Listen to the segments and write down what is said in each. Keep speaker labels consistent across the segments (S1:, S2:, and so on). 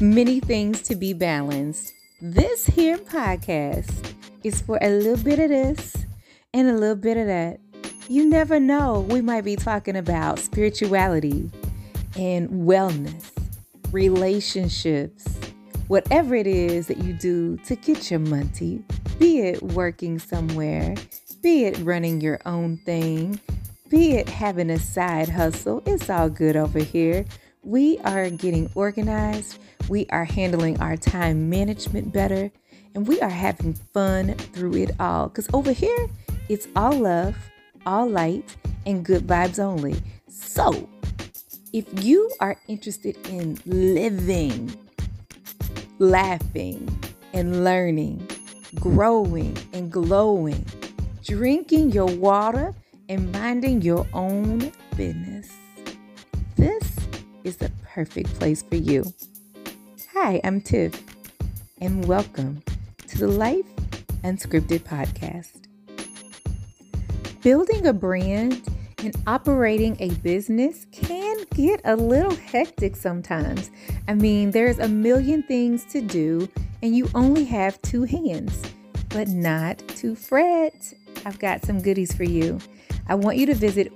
S1: Many things to be balanced. This here podcast is for a little bit of this and a little bit of that. You never know, we might be talking about spirituality and wellness, relationships, whatever it is that you do to get your money, be it working somewhere, be it running your own thing, be it having a side hustle, it's all good over here. We are getting organized, we are handling our time management better, and we are having fun through it all. Because over here, it's all love, all light, and good vibes only. So, if you are interested in living, laughing, and learning, growing and glowing, drinking your water, and minding your own business, is the perfect place for you. Hi, I'm Tiff, and welcome to the Life Unscripted podcast. Building a brand and operating a business can get a little hectic sometimes. I mean, there's a million things to do, and you only have two hands. But not to fret. I've got some goodies for you. I want you to visit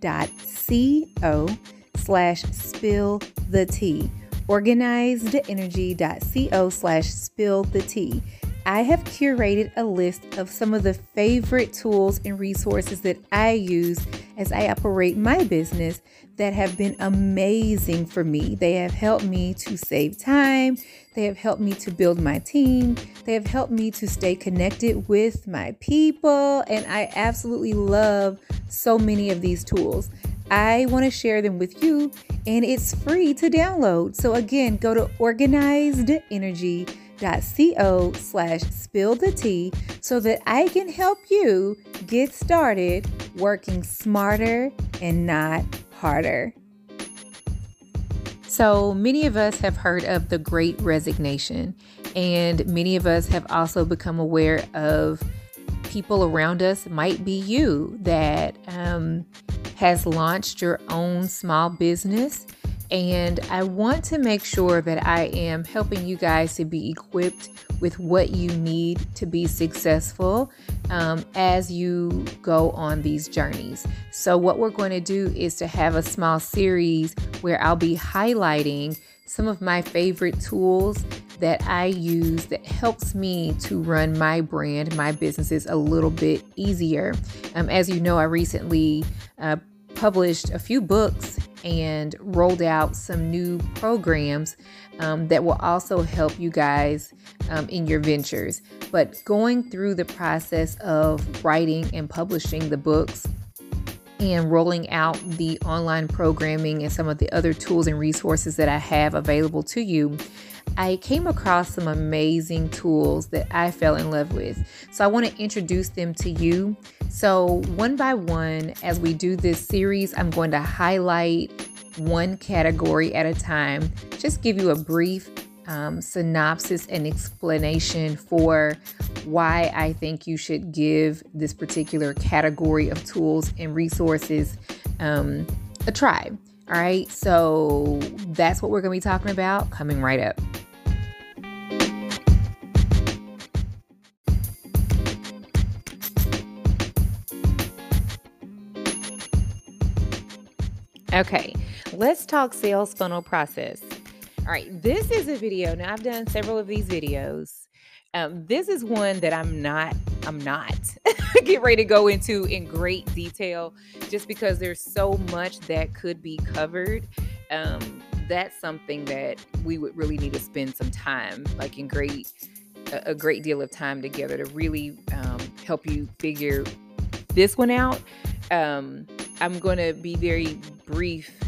S1: organizedenergy.co slash spill the tea. Organizedenergy.co slash spill the tea. I have curated a list of some of the favorite tools and resources that I use as I operate my business that have been amazing for me. They have helped me to save time, they have helped me to build my team, they have helped me to stay connected with my people, and I absolutely love so many of these tools. I want to share them with you, and it's free to download. So, again, go to Organized Energy co slash spill the tea so that I can help you get started working smarter and not harder. So, many of us have heard of the great resignation, and many of us have also become aware of people around us, might be you, that um, has launched your own small business and I want to make sure that I am helping you guys to be equipped with what you need to be successful um, as you go on these journeys. So, what we're going to do is to have a small series where I'll be highlighting some of my favorite tools that I use that helps me to run my brand, my businesses a little bit easier. Um, as you know, I recently uh, published a few books and rolled out some new programs um, that will also help you guys um, in your ventures. But going through the process of writing and publishing the books and rolling out the online programming and some of the other tools and resources that I have available to you, I came across some amazing tools that I fell in love with. So I want to introduce them to you. So, one by one, as we do this series, I'm going to highlight one category at a time, just give you a brief um, synopsis and explanation for why I think you should give this particular category of tools and resources um, a try. All right, so that's what we're going to be talking about coming right up. Okay, let's talk sales funnel process. All right, this is a video. Now I've done several of these videos. Um, this is one that I'm not, I'm not get ready to go into in great detail just because there's so much that could be covered. Um, that's something that we would really need to spend some time, like in great, a, great deal of time together to really um, help you figure this one out. Um, I'm going to be very brief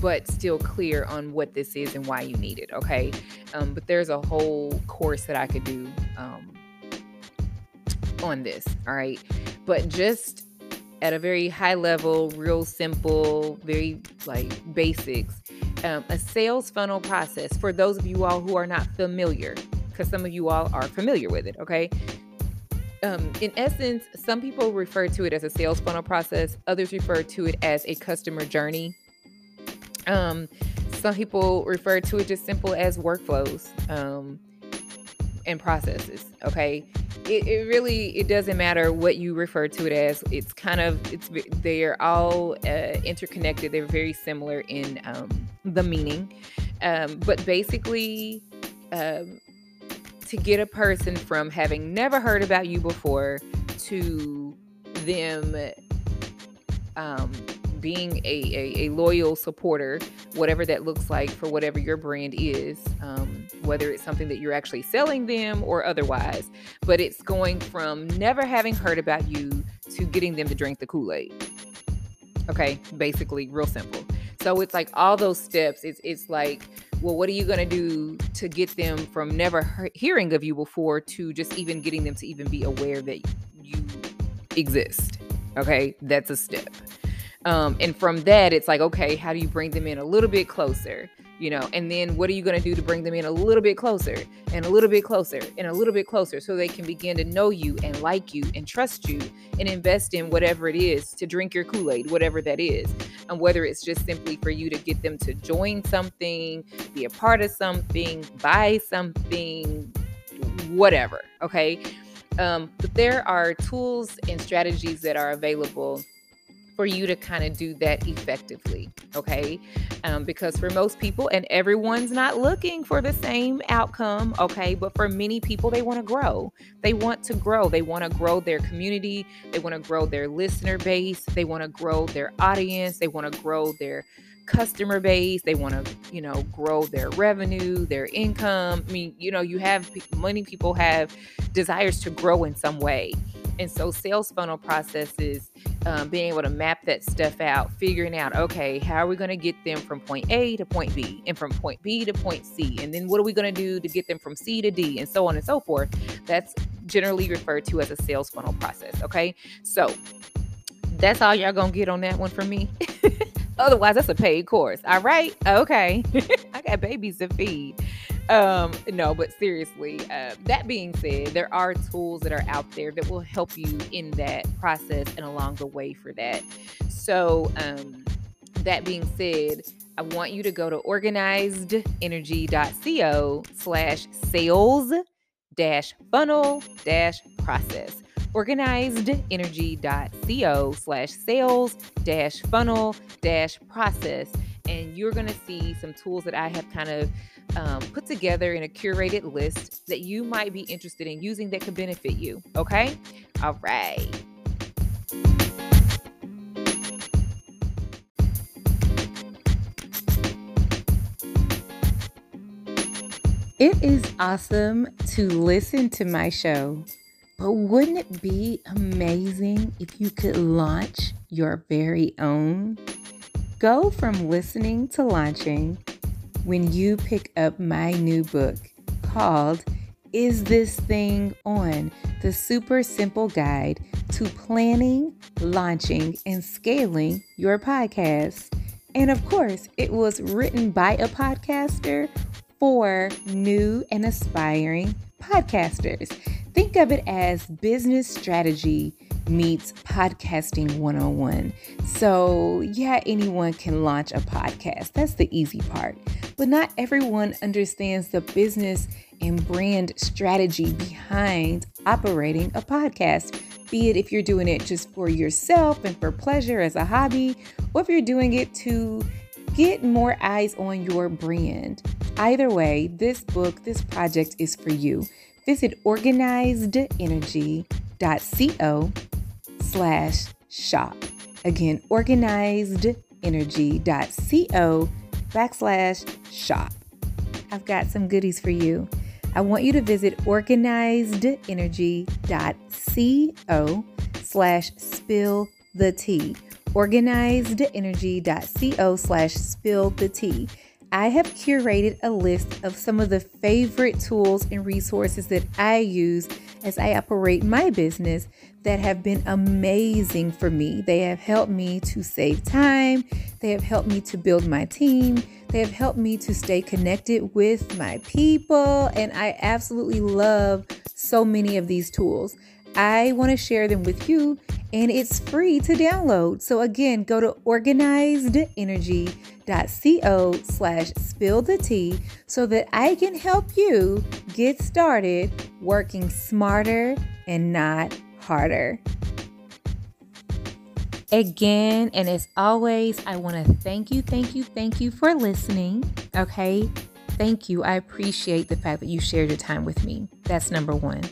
S1: but still clear on what this is and why you need it okay? Um, but there's a whole course that i could do um, on this all right? But just at a very high level real simple very like basics um, a sales funnel process for those of you all who are not familiar because some of you all are familiar with it okay um, in essence, some people refer to it as a sales funnel process, others refer to it as a customer journey. Um, some people refer to it just simple as workflows um, and processes. Okay, it, it, really it doesn't matter what you refer to it as. It's kind of it's they are all uh, interconnected. They're very similar in um, the meaning, um, but basically. Um, to get a person from having never heard about you before to them um, being a, a, a, loyal supporter, whatever that looks like for whatever your brand is, um, whether it's something that you're actually selling them or otherwise. But it's going from never having heard about you to getting them to drink the Kool Aid. Okay, basically, real simple. So it's like all those steps. It's it's like, well, what are you gonna do to get them from never he- hearing of you before to just even getting them to even be aware that you exist? Okay, that's a step. Um, and from that, it's like, okay, how do you bring them in a little bit closer? You know, and then what are you going to do to bring them in a little bit closer and a little bit closer and a little bit closer so they can begin to know you and like you and trust you and invest in whatever it is to drink your Kool Aid, whatever that is. And whether it's just simply for you to get them to join something, be a part of something, buy something, whatever. Okay. Um, but there are tools and strategies that are available for you to kind of do that effectively. Okay. Um, because for most people, and everyone's not looking for the same outcome. Okay. But for many people, they want to grow. They want to grow. They want to grow their community. They want to grow their listener base. They want to grow their audience. They want to grow their customer base. They want to, you know, grow their revenue, their income. I mean, you know, you have many people have desires to grow in some way. And so, sales funnel processes, um, being able to map that stuff out, figuring out, okay, how are we going to get them from point A to point B and from point B to point C? And then what are we going to do to get them from C to D and so on and so forth? That's generally referred to as a sales funnel process. Okay. So, that's all y'all gonna get on that one from me. Otherwise, that's a paid course. All right. Okay. I got babies to feed. Um, no, but seriously, uh, that being said, there are tools that are out there that will help you in that process and along the way for that. So, um, that being said, I want you to go to organizedenergy.co slash sales dash funnel dash process organizedenergy.co slash sales dash funnel dash process and you're going to see some tools that i have kind of um, put together in a curated list that you might be interested in using that could benefit you. Okay? All right. It is awesome to listen to my show, but wouldn't it be amazing if you could launch your very own? Go from listening to launching when you pick up my new book called Is This Thing On? The Super Simple Guide to Planning, Launching, and Scaling Your Podcast. And of course, it was written by a podcaster for new and aspiring podcasters. Think of it as business strategy meets podcasting 101. So, yeah, anyone can launch a podcast. That's the easy part. But not everyone understands the business and brand strategy behind operating a podcast. Be it if you're doing it just for yourself and for pleasure as a hobby, or if you're doing it to get more eyes on your brand. Either way, this book, this project is for you. Visit organizedenergy.co slash shop. Again, organizedenergy.co backslash shop. I've got some goodies for you. I want you to visit organizedenergy.co slash spill the tea. Organizedenergy.co slash spill the tea. I have curated a list of some of the favorite tools and resources that I use as I operate my business that have been amazing for me. They have helped me to save time, they have helped me to build my team, they have helped me to stay connected with my people, and I absolutely love so many of these tools. I want to share them with you and it's free to download. So again, go to organizedenergy.co co slash spill the tea so that I can help you get started working smarter and not harder. Again, and as always, I want to thank you, thank you, thank you for listening. Okay. Thank you. I appreciate the fact that you shared your time with me. That's number one.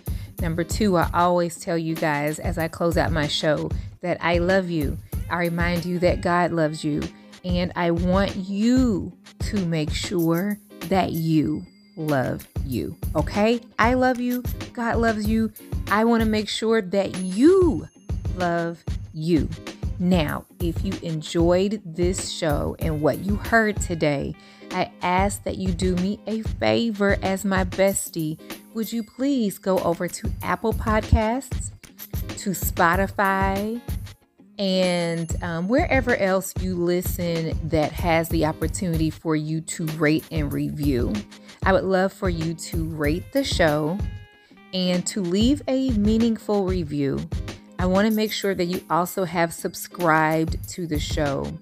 S1: Number two, I always tell you guys as I close out my show that I love you. I remind you that God loves you. And I want you to make sure that you love you. Okay? I love you. God loves you. I want to make sure that you love you. Now, if you enjoyed this show and what you heard today, I ask that you do me a favor as my bestie. Would you please go over to Apple Podcasts, to Spotify, and um, wherever else you listen that has the opportunity for you to rate and review. I would love for you to rate the show and to leave a meaningful review. I want to make sure that you also have subscribed to the show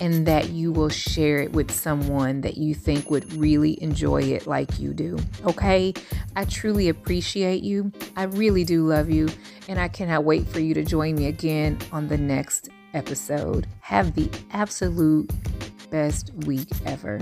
S1: and that you will share it with someone that you think would really enjoy it like you do. Okay? I truly appreciate you. I really do love you. And I cannot wait for you to join me again on the next episode. Have the absolute best week ever.